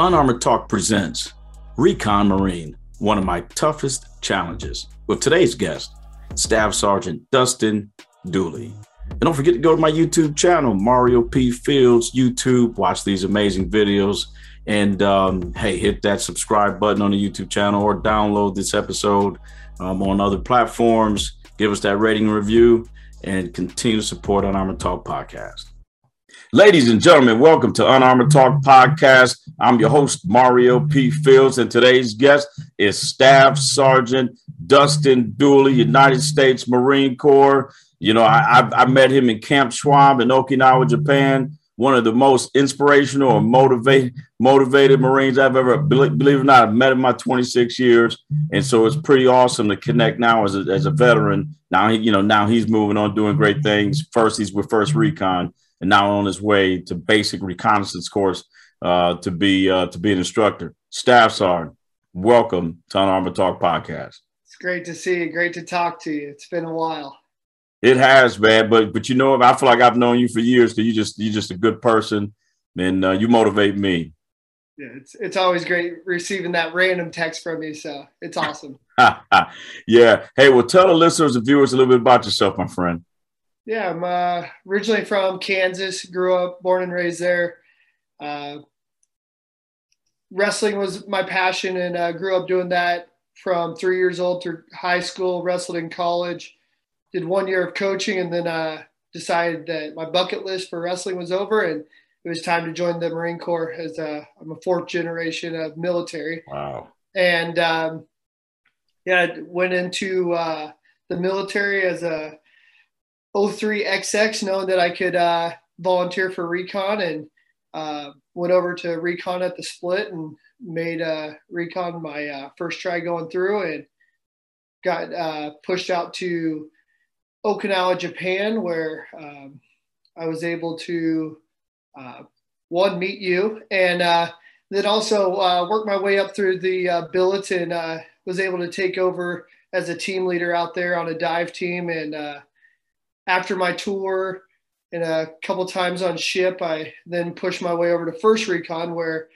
Unarmored Talk presents Recon Marine, one of my toughest challenges, with today's guest, Staff Sergeant Dustin Dooley. And don't forget to go to my YouTube channel, Mario P. Fields YouTube. Watch these amazing videos. And um, hey, hit that subscribe button on the YouTube channel or download this episode um, on other platforms. Give us that rating review and continue to support Unarmored Talk Podcast. Ladies and gentlemen, welcome to Unarmored Talk Podcast. I'm your host, Mario P. Fields, and today's guest is Staff Sergeant Dustin Dooley, United States Marine Corps. You know, I, I, I met him in Camp Schwab in Okinawa, Japan. One of the most inspirational and motivated motivated Marines I've ever, believe, it or not, I've met in my 26 years, and so it's pretty awesome to connect now as a, as a veteran. Now he, you know, now he's moving on, doing great things. First, he's with First Recon, and now on his way to basic reconnaissance course uh, to be uh, to be an instructor. Staff Sergeant, welcome to an Unarmored Talk Podcast. It's great to see you. Great to talk to you. It's been a while. It has, man. But but you know, I feel like I've known you for years because you just you're just a good person, and uh, you motivate me. Yeah, it's it's always great receiving that random text from you. So it's awesome. yeah. Hey, well, tell the listeners and viewers a little bit about yourself, my friend. Yeah, I'm uh, originally from Kansas. Grew up, born and raised there. Uh, wrestling was my passion, and uh, grew up doing that from three years old through high school. Wrestled in college did one year of coaching and then uh, decided that my bucket list for wrestling was over and it was time to join the Marine Corps as a, I'm a fourth generation of military. Wow. And um, yeah, went into uh, the military as a 03XX, knowing that I could uh, volunteer for recon and uh, went over to recon at the split and made uh, recon my uh, first try going through and got uh, pushed out to Okinawa, Japan, where um, I was able to uh, one meet you and then also work my way up through the uh, billet and was able to take over as a team leader out there on a dive team. And after my tour and a couple times on ship, I then pushed my way over to First Recon, where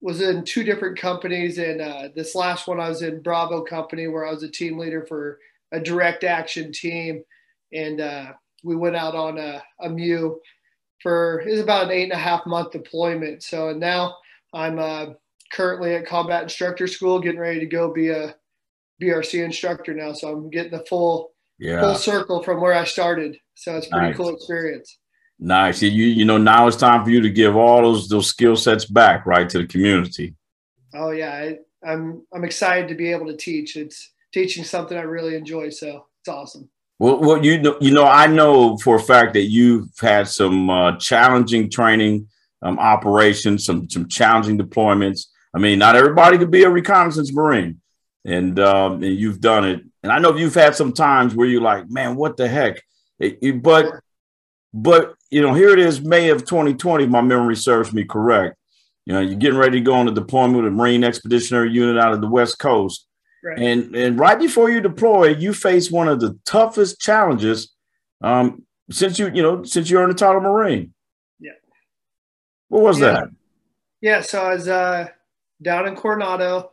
was in two different companies, and uh, this last one I was in Bravo Company, where I was a team leader for a direct action team, and uh, we went out on a, a MEU for was about an eight and a half month deployment. So and now I'm uh, currently at combat instructor school, getting ready to go be a BRC instructor now. So I'm getting the full yeah. full circle from where I started. So it's pretty nice. cool experience. Nice. You you know now it's time for you to give all those those skill sets back right to the community. Oh yeah, I, I'm I'm excited to be able to teach. It's teaching something I really enjoy. So it's awesome. Well, well, you know, you know, I know for a fact that you've had some uh, challenging training um, operations, some some challenging deployments. I mean, not everybody could be a reconnaissance marine, and um, and you've done it. And I know you've had some times where you're like, man, what the heck? It, it, but but you know, here it is, May of 2020. My memory serves me correct. You know, you're getting ready to go on a deployment with a Marine Expeditionary Unit out of the West Coast Right. And and right before you deploy, you face one of the toughest challenges um, since you you know since you're in the title Marine. Yeah. What was yeah. that? Yeah, so I was uh, down in Coronado.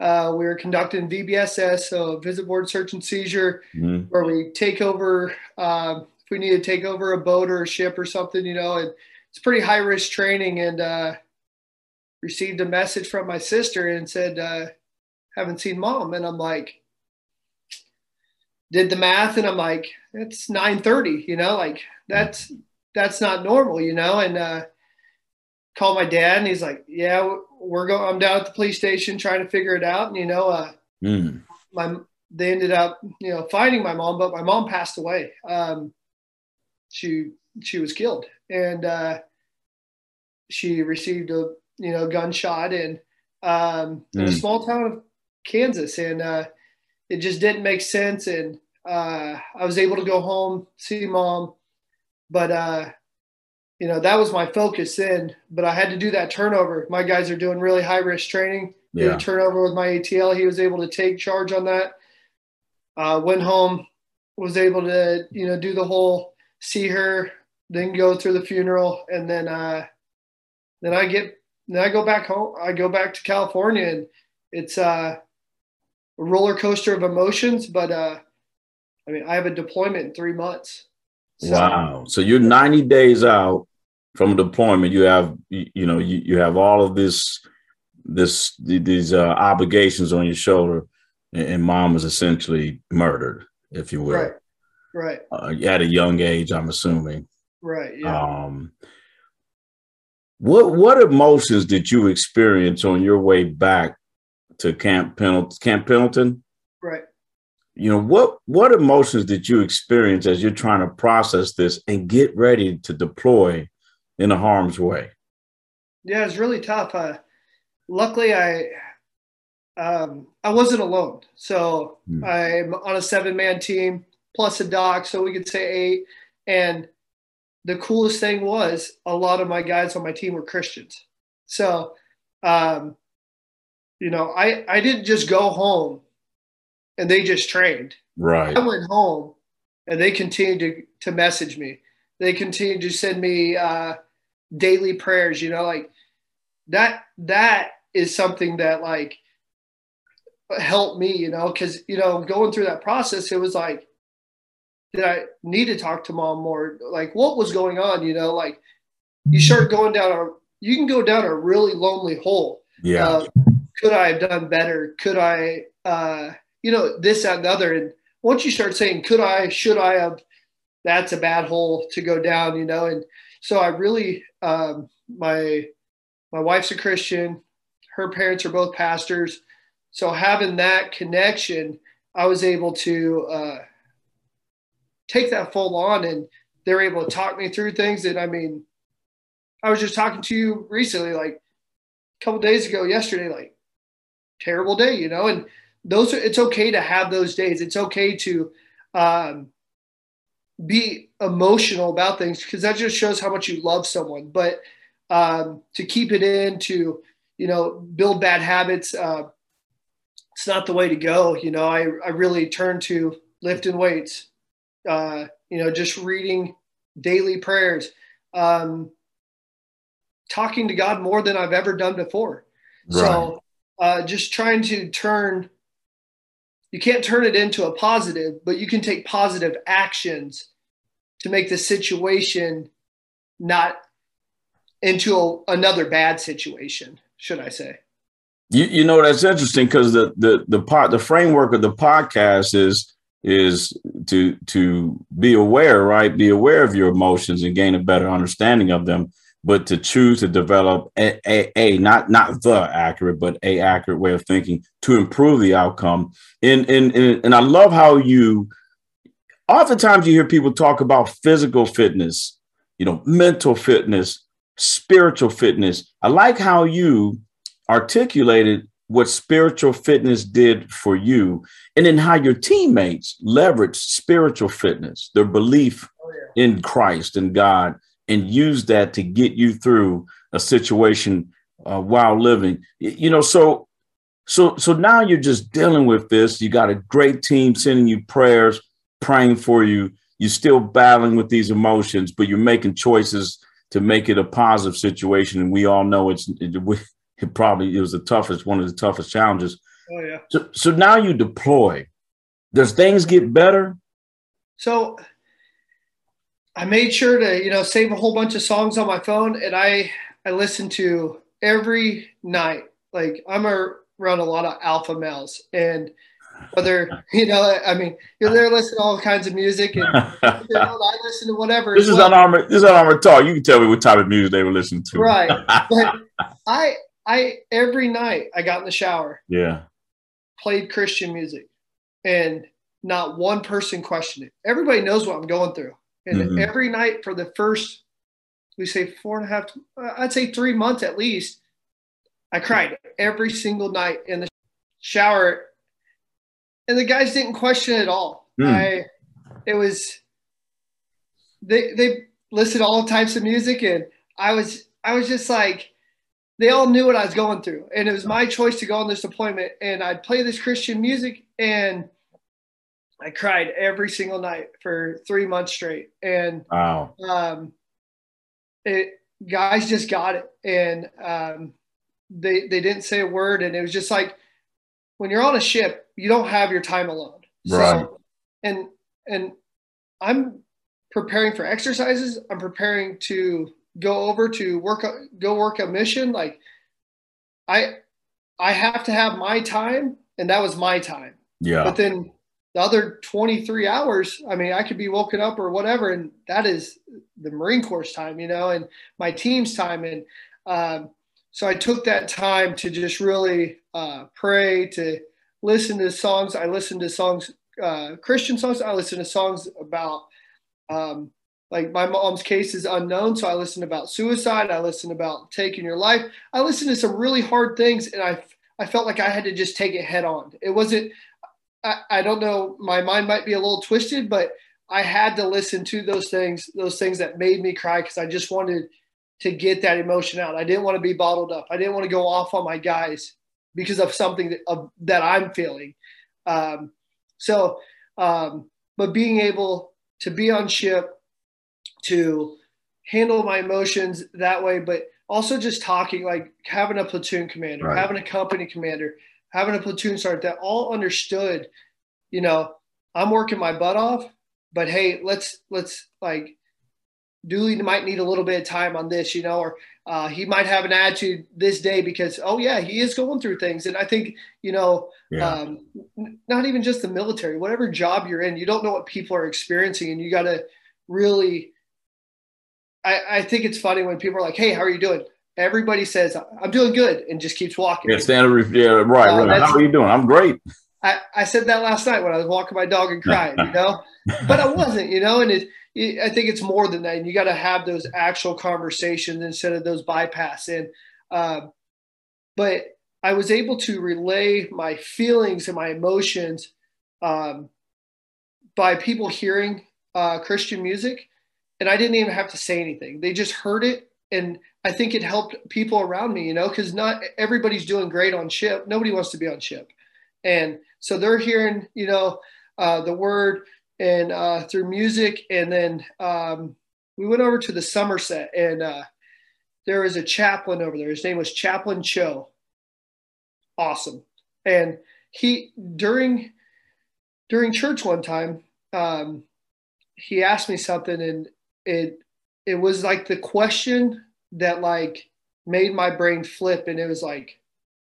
Uh, we were conducting VBSS, so visit board search and seizure, mm-hmm. where we take over uh, if we need to take over a boat or a ship or something, you know, and it's pretty high risk training. And uh, received a message from my sister and said, uh, haven't seen mom. And I'm like, did the math and I'm like, it's 930, you know, like that's, that's not normal, you know? And, uh, call my dad and he's like, yeah, we're going, I'm down at the police station trying to figure it out. And, you know, uh, mm. my, they ended up, you know, finding my mom, but my mom passed away. Um, she, she was killed and, uh, she received a, you know, gunshot and, um, mm. in a mm. small town of Kansas, and uh, it just didn't make sense. And uh, I was able to go home, see mom, but uh, you know that was my focus then. But I had to do that turnover. My guys are doing really high risk training. Yeah. Turnover with my ATL. He was able to take charge on that. Uh, went home, was able to you know do the whole see her, then go through the funeral, and then uh, then I get then I go back home. I go back to California, and it's uh, a roller coaster of emotions. But uh, I mean, I have a deployment in three months. So, wow! So you're 90 days out from deployment. You have you, know you, you have all of this this these uh, obligations on your shoulder, and, and mom was essentially murdered, if you will. Right. Right. Uh, at a young age, I'm assuming. Right. Yeah. Um, what what emotions did you experience on your way back to Camp Pendleton? Camp Pendleton? Right. You know what what emotions did you experience as you're trying to process this and get ready to deploy in a harm's way? Yeah, it's really tough. Uh, luckily, I um, I wasn't alone, so hmm. I'm on a seven man team plus a doc, so we could say eight. And the coolest thing was a lot of my guys on my team were Christians. So, um, you know, I, I didn't just go home and they just trained. Right. I went home and they continued to, to message me. They continued to send me uh, daily prayers, you know, like that, that is something that like helped me, you know, cause, you know, going through that process, it was like, did I need to talk to mom more? Like, what was going on? You know, like you start going down a, you can go down a really lonely hole. Yeah. Uh, could I have done better? Could I, uh, you know, this, and the other. And once you start saying, could I, should I have, that's a bad hole to go down, you know? And so I really, um, my, my wife's a Christian. Her parents are both pastors. So having that connection, I was able to, uh, take that full on and they're able to talk me through things that I mean, I was just talking to you recently, like a couple days ago, yesterday, like terrible day, you know, and those are, it's okay to have those days. It's okay to um, be emotional about things because that just shows how much you love someone. But um, to keep it in, to, you know, build bad habits, uh, it's not the way to go. You know, I, I really turn to lifting weights, uh, you know, just reading daily prayers, um, talking to God more than I've ever done before. Right. So uh, just trying to turn, you can't turn it into a positive, but you can take positive actions to make the situation not into a, another bad situation, should I say? You, you know that's interesting because the the the part the framework of the podcast is is to to be aware, right? Be aware of your emotions and gain a better understanding of them, but to choose to develop a, a, a not not the accurate, but a accurate way of thinking to improve the outcome. And and and, and I love how you oftentimes you hear people talk about physical fitness, you know, mental fitness, spiritual fitness. I like how you articulated what spiritual fitness did for you, and then how your teammates leveraged spiritual fitness, their belief oh, yeah. in Christ and God, and use that to get you through a situation uh, while living. You know, so so so now you're just dealing with this. You got a great team sending you prayers, praying for you. You're still battling with these emotions, but you're making choices to make it a positive situation. And we all know it's it, it probably it was the toughest, one of the toughest challenges. Oh yeah. So so now you deploy. Does things get better? So I made sure to, you know, save a whole bunch of songs on my phone and I I listen to every night. Like I'm around a lot of alpha males and whether you know, I mean, you're there listening to all kinds of music, and you know, I listen to whatever. This is well. unarmored. This is unarmored talk. You can tell me what type of music they were listening to. Right, but I I every night I got in the shower. Yeah. Played Christian music, and not one person questioned it. Everybody knows what I'm going through, and mm-hmm. every night for the first, we say four and a half, I'd say three months at least, I cried every single night in the shower, and the guys didn't question it at all. Mm. I, it was, they they listed all types of music, and I was I was just like they all knew what I was going through. And it was my choice to go on this deployment. And I'd play this Christian music and I cried every single night for three months straight. And wow. um, it, guys just got it. And um, they they didn't say a word, and it was just like when you're on a ship, you don't have your time alone. Right. So, and and I'm preparing for exercises. I'm preparing to go over to work go work a mission. Like I I have to have my time, and that was my time. Yeah. But then the other 23 hours, I mean, I could be woken up or whatever, and that is the Marine Corps time, you know, and my team's time. And um, so I took that time to just really uh, pray, to listen to songs. I listened to songs, uh, Christian songs. I listened to songs about, um, like my mom's case is unknown. So I listened about suicide. I listened about taking your life. I listened to some really hard things, and I I felt like I had to just take it head on. It wasn't I, I don't know, my mind might be a little twisted, but I had to listen to those things, those things that made me cry because I just wanted to get that emotion out. I didn't want to be bottled up. I didn't want to go off on my guys because of something that, of, that I'm feeling. Um, so, um, but being able to be on ship, to handle my emotions that way, but also just talking, like having a platoon commander, Right. having a company commander, having a platoon sergeant that all understood, you know, I'm working my butt off, but hey, let's let's like Dooley might need a little bit of time on this, you know, or uh, he might have an attitude this day because oh yeah, he is going through things, and I think you know, Yeah. um, not even just the military, whatever job you're in, you don't know what people are experiencing, and you got to really. I, I think it's funny when people are like, "Hey, how are you doing?" Everybody says, "I'm doing good," and just keeps walking. yeah. Standard. yeah, right. Uh, right. How are you doing? I'm great. I, I said that last night when I was walking my dog and crying, you know, but I wasn't, you know, and it, it I think it's more than that. And you got to have those actual conversations instead of those bypass. And, um, but I was able to relay my feelings and my emotions um, by people hearing uh, Christian music. And I didn't even have to say anything. They just heard it. And I think it helped people around me, you know, because not everybody's doing great on ship. Nobody wants to be on ship. And so they're hearing, you know, uh, the word and uh, through music. And then um, we went over to the Somerset, and uh, there was a chaplain over there. His name was Chaplain Cho. Awesome. And he during during church one time, um, he asked me something, and it it was like the question that like made my brain flip, and it was like,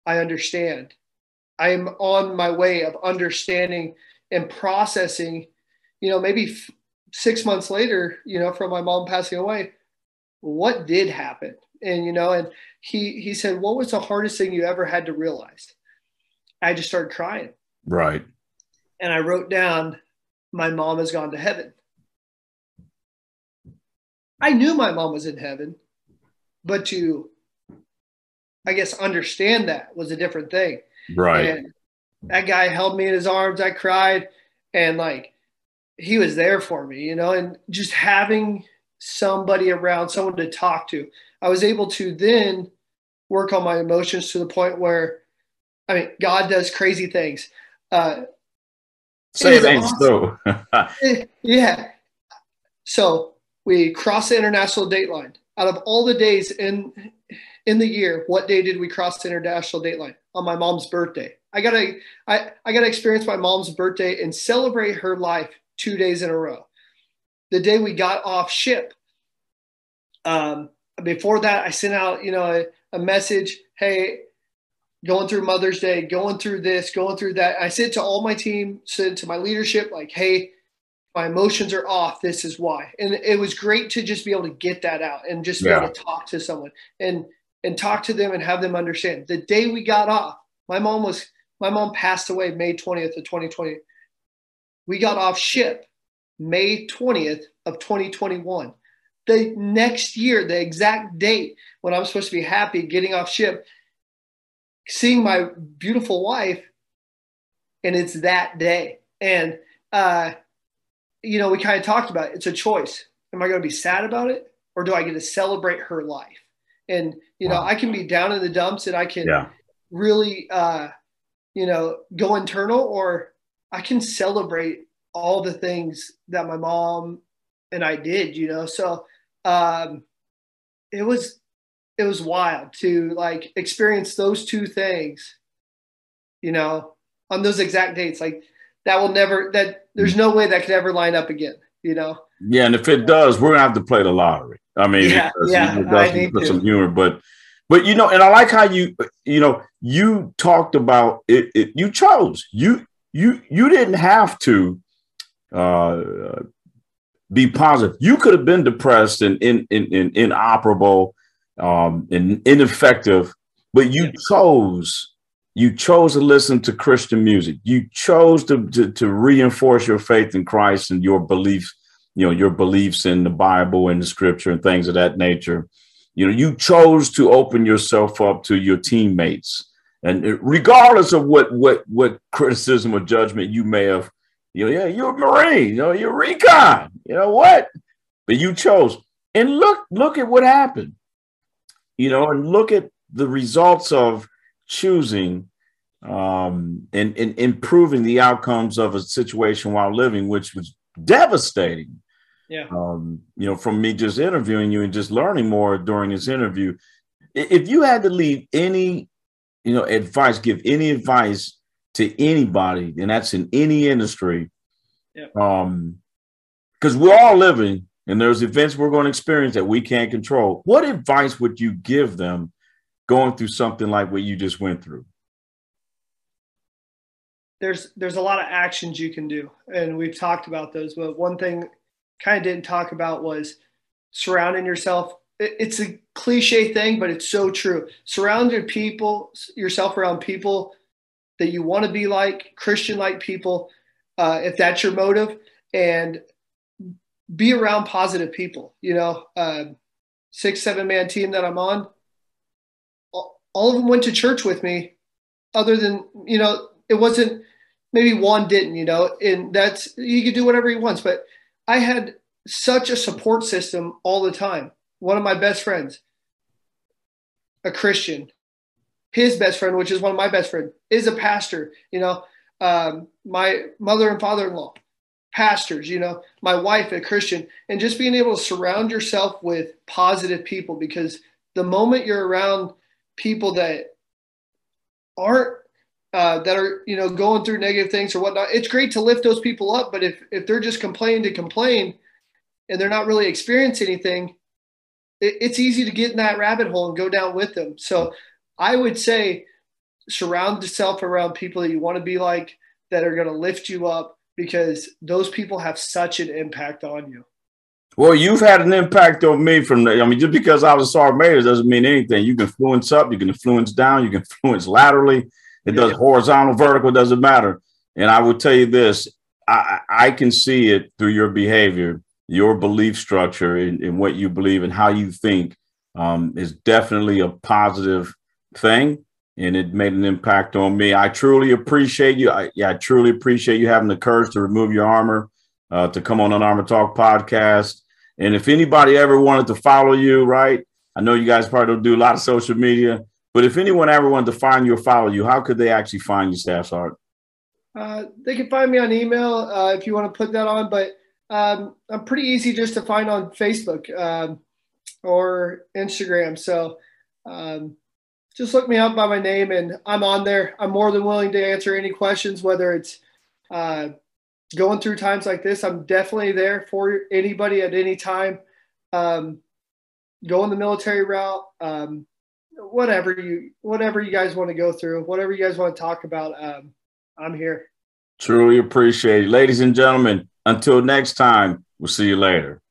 I understand. I am on my way of understanding and processing, you know, maybe f- six months later, you know, from my mom passing away, what did happen? And, you know, and he, he said, what was the hardest thing you ever had to realize? I just started crying Right. and I wrote down, my mom has gone to heaven. I knew my mom was in heaven, but to, I guess, understand that was a different thing. Right. And that guy held me in his arms. I cried, and like he was there for me, you know. And just having somebody around, someone to talk to, I was able to then work on my emotions to the point where, I mean, God does crazy things. Uh, it ain't awesome. so. yeah. So we crossed the international date line. Out of all the days in in the year, what day did we cross the international date line? On my mom's birthday. I gotta I, I gotta experience my mom's birthday and celebrate her life two days in a row. The day we got off ship. Um, before that, I sent out, you know, a, a message, hey, going through Mother's Day, going through this, going through that. I said to all my team, said to my leadership, like, hey, my emotions are off. This is why. And it was great to just be able to get that out and just be Yeah. able to talk to someone and and talk to them and have them understand. The day we got off, my mom was my mom passed away May 20th of 2020. We got off ship May 20th of 2021. The next year, the exact date when I'm supposed to be happy getting off ship, seeing my beautiful wife, and it's that day. And uh, you know, we kind of talked about it. It's a choice. Am I going to be sad about it, or do I get to celebrate her life? And you know, Wow. I can be down in the dumps, and I can Yeah. really, uh, you know, go internal, or I can celebrate all the things that my mom and I did. You know, so um, it was it was wild to like experience those two things, you know, on those exact dates. Like that will never that there's no way that could ever line up again, you know. Yeah, and if it does, we're gonna have to play the lottery. I mean, yeah, yeah, it does put some humor, but but you know, and I like how you you know you talked about it. it you chose you you you didn't have to uh, be positive. You could have been depressed and in, in, in, inoperable um, and ineffective, but you chose you chose to listen to Christian music. You chose to, to, to reinforce your faith in Christ and your beliefs, you know, your beliefs in the Bible and the Scripture and things of that nature. You know, you chose to open yourself up to your teammates, and regardless of what what what criticism or judgment you may have you know, yeah, you're a Marine, you know, you're recon, you know what? But you chose. And look, look at what happened. You know, and look at the results of choosing um and, and improving the outcomes of a situation while living, which was devastating. Yeah. Um, you know, from me just interviewing you and just learning more during this interview. If you had to leave any, you know, advice, give any advice to anybody, and that's in any industry. Yeah. Um, because we're all living and there's events we're going to experience that we can't control. What advice would you give them going through something like what you just went through? There's there's a lot of actions you can do, and we've talked about those. But one thing kind of didn't talk about was surrounding yourself. It's a cliche thing, but it's so true. Surround your people, yourself around people that you want to be like, Christian like people, uh, if that's your motive, and be around positive people. You know, uh, six, seven man team that I'm on, all of them went to church with me, other than, you know, it wasn't maybe one didn't, you know, and that's, he could do whatever he wants. But I had such a support system all the time. One of my best friends, a Christian, his best friend, which is one of my best friends, is a pastor. You know, um, my mother and father-in-law, pastors. You know, my wife, a Christian, and just being able to surround yourself with positive people because the moment you're around people that aren't uh, that are you know going through negative things or whatnot, it's great to lift those people up. But if if they're just complaining to complain and they're not really experiencing anything, it, it's easy to get in that rabbit hole and go down with them. So I would say surround yourself around people that you want to be like that are going to lift you up because those people have such an impact on you. Well, you've had an impact on me from the, I mean, just because I was a sergeant major doesn't mean anything. You can influence up, you can influence down, you can influence laterally. It does yeah. horizontal, vertical, doesn't matter. And I will tell you this I, I can see it through your behavior, your belief structure, and, what you believe and how you think um, is definitely a positive thing and it made an impact on me. I truly appreciate you. I, yeah, I truly appreciate you having the courage to remove your armor, uh, to come on Unarmored Talk podcast. And if anybody ever wanted to follow you, right? I know you guys probably don't do a lot of social media, but if anyone ever wanted to find you or follow you, how could they actually find you, Staff Sergeant? Uh, they can find me on email uh, if you want to put that on, but um, I'm pretty easy just to find on Facebook um, or Instagram. So um, just look me up by my name and I'm on there. I'm more than willing to answer any questions, whether it's uh, going through times like this. I'm definitely there for anybody at any time. Um, going the military route, um, whatever you whatever you guys want to go through, whatever you guys want to talk about, um, I'm here. Truly appreciate it. Ladies and gentlemen, until next time, we'll see you later.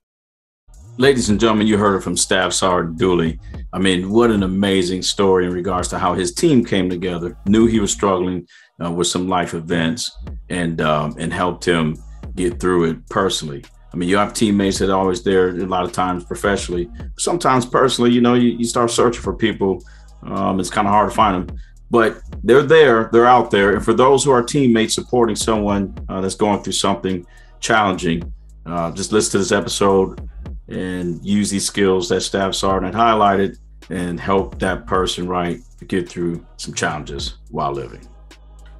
Ladies and gentlemen, you heard it from Staff Sergeant Dooley. I mean, what an amazing story in regards to how his team came together, knew he was struggling uh, with some life events, and um, and helped him get through it personally. I mean, you have teammates that are always there a lot of times professionally. Sometimes personally, you know, you, you start searching for people. Um, it's kind of hard to find them, but they're there, they're out there. And for those who are teammates supporting someone uh, that's going through something challenging, uh, just listen to this episode and use these skills that Staff Sergeant highlighted and help that person right get through some challenges while living.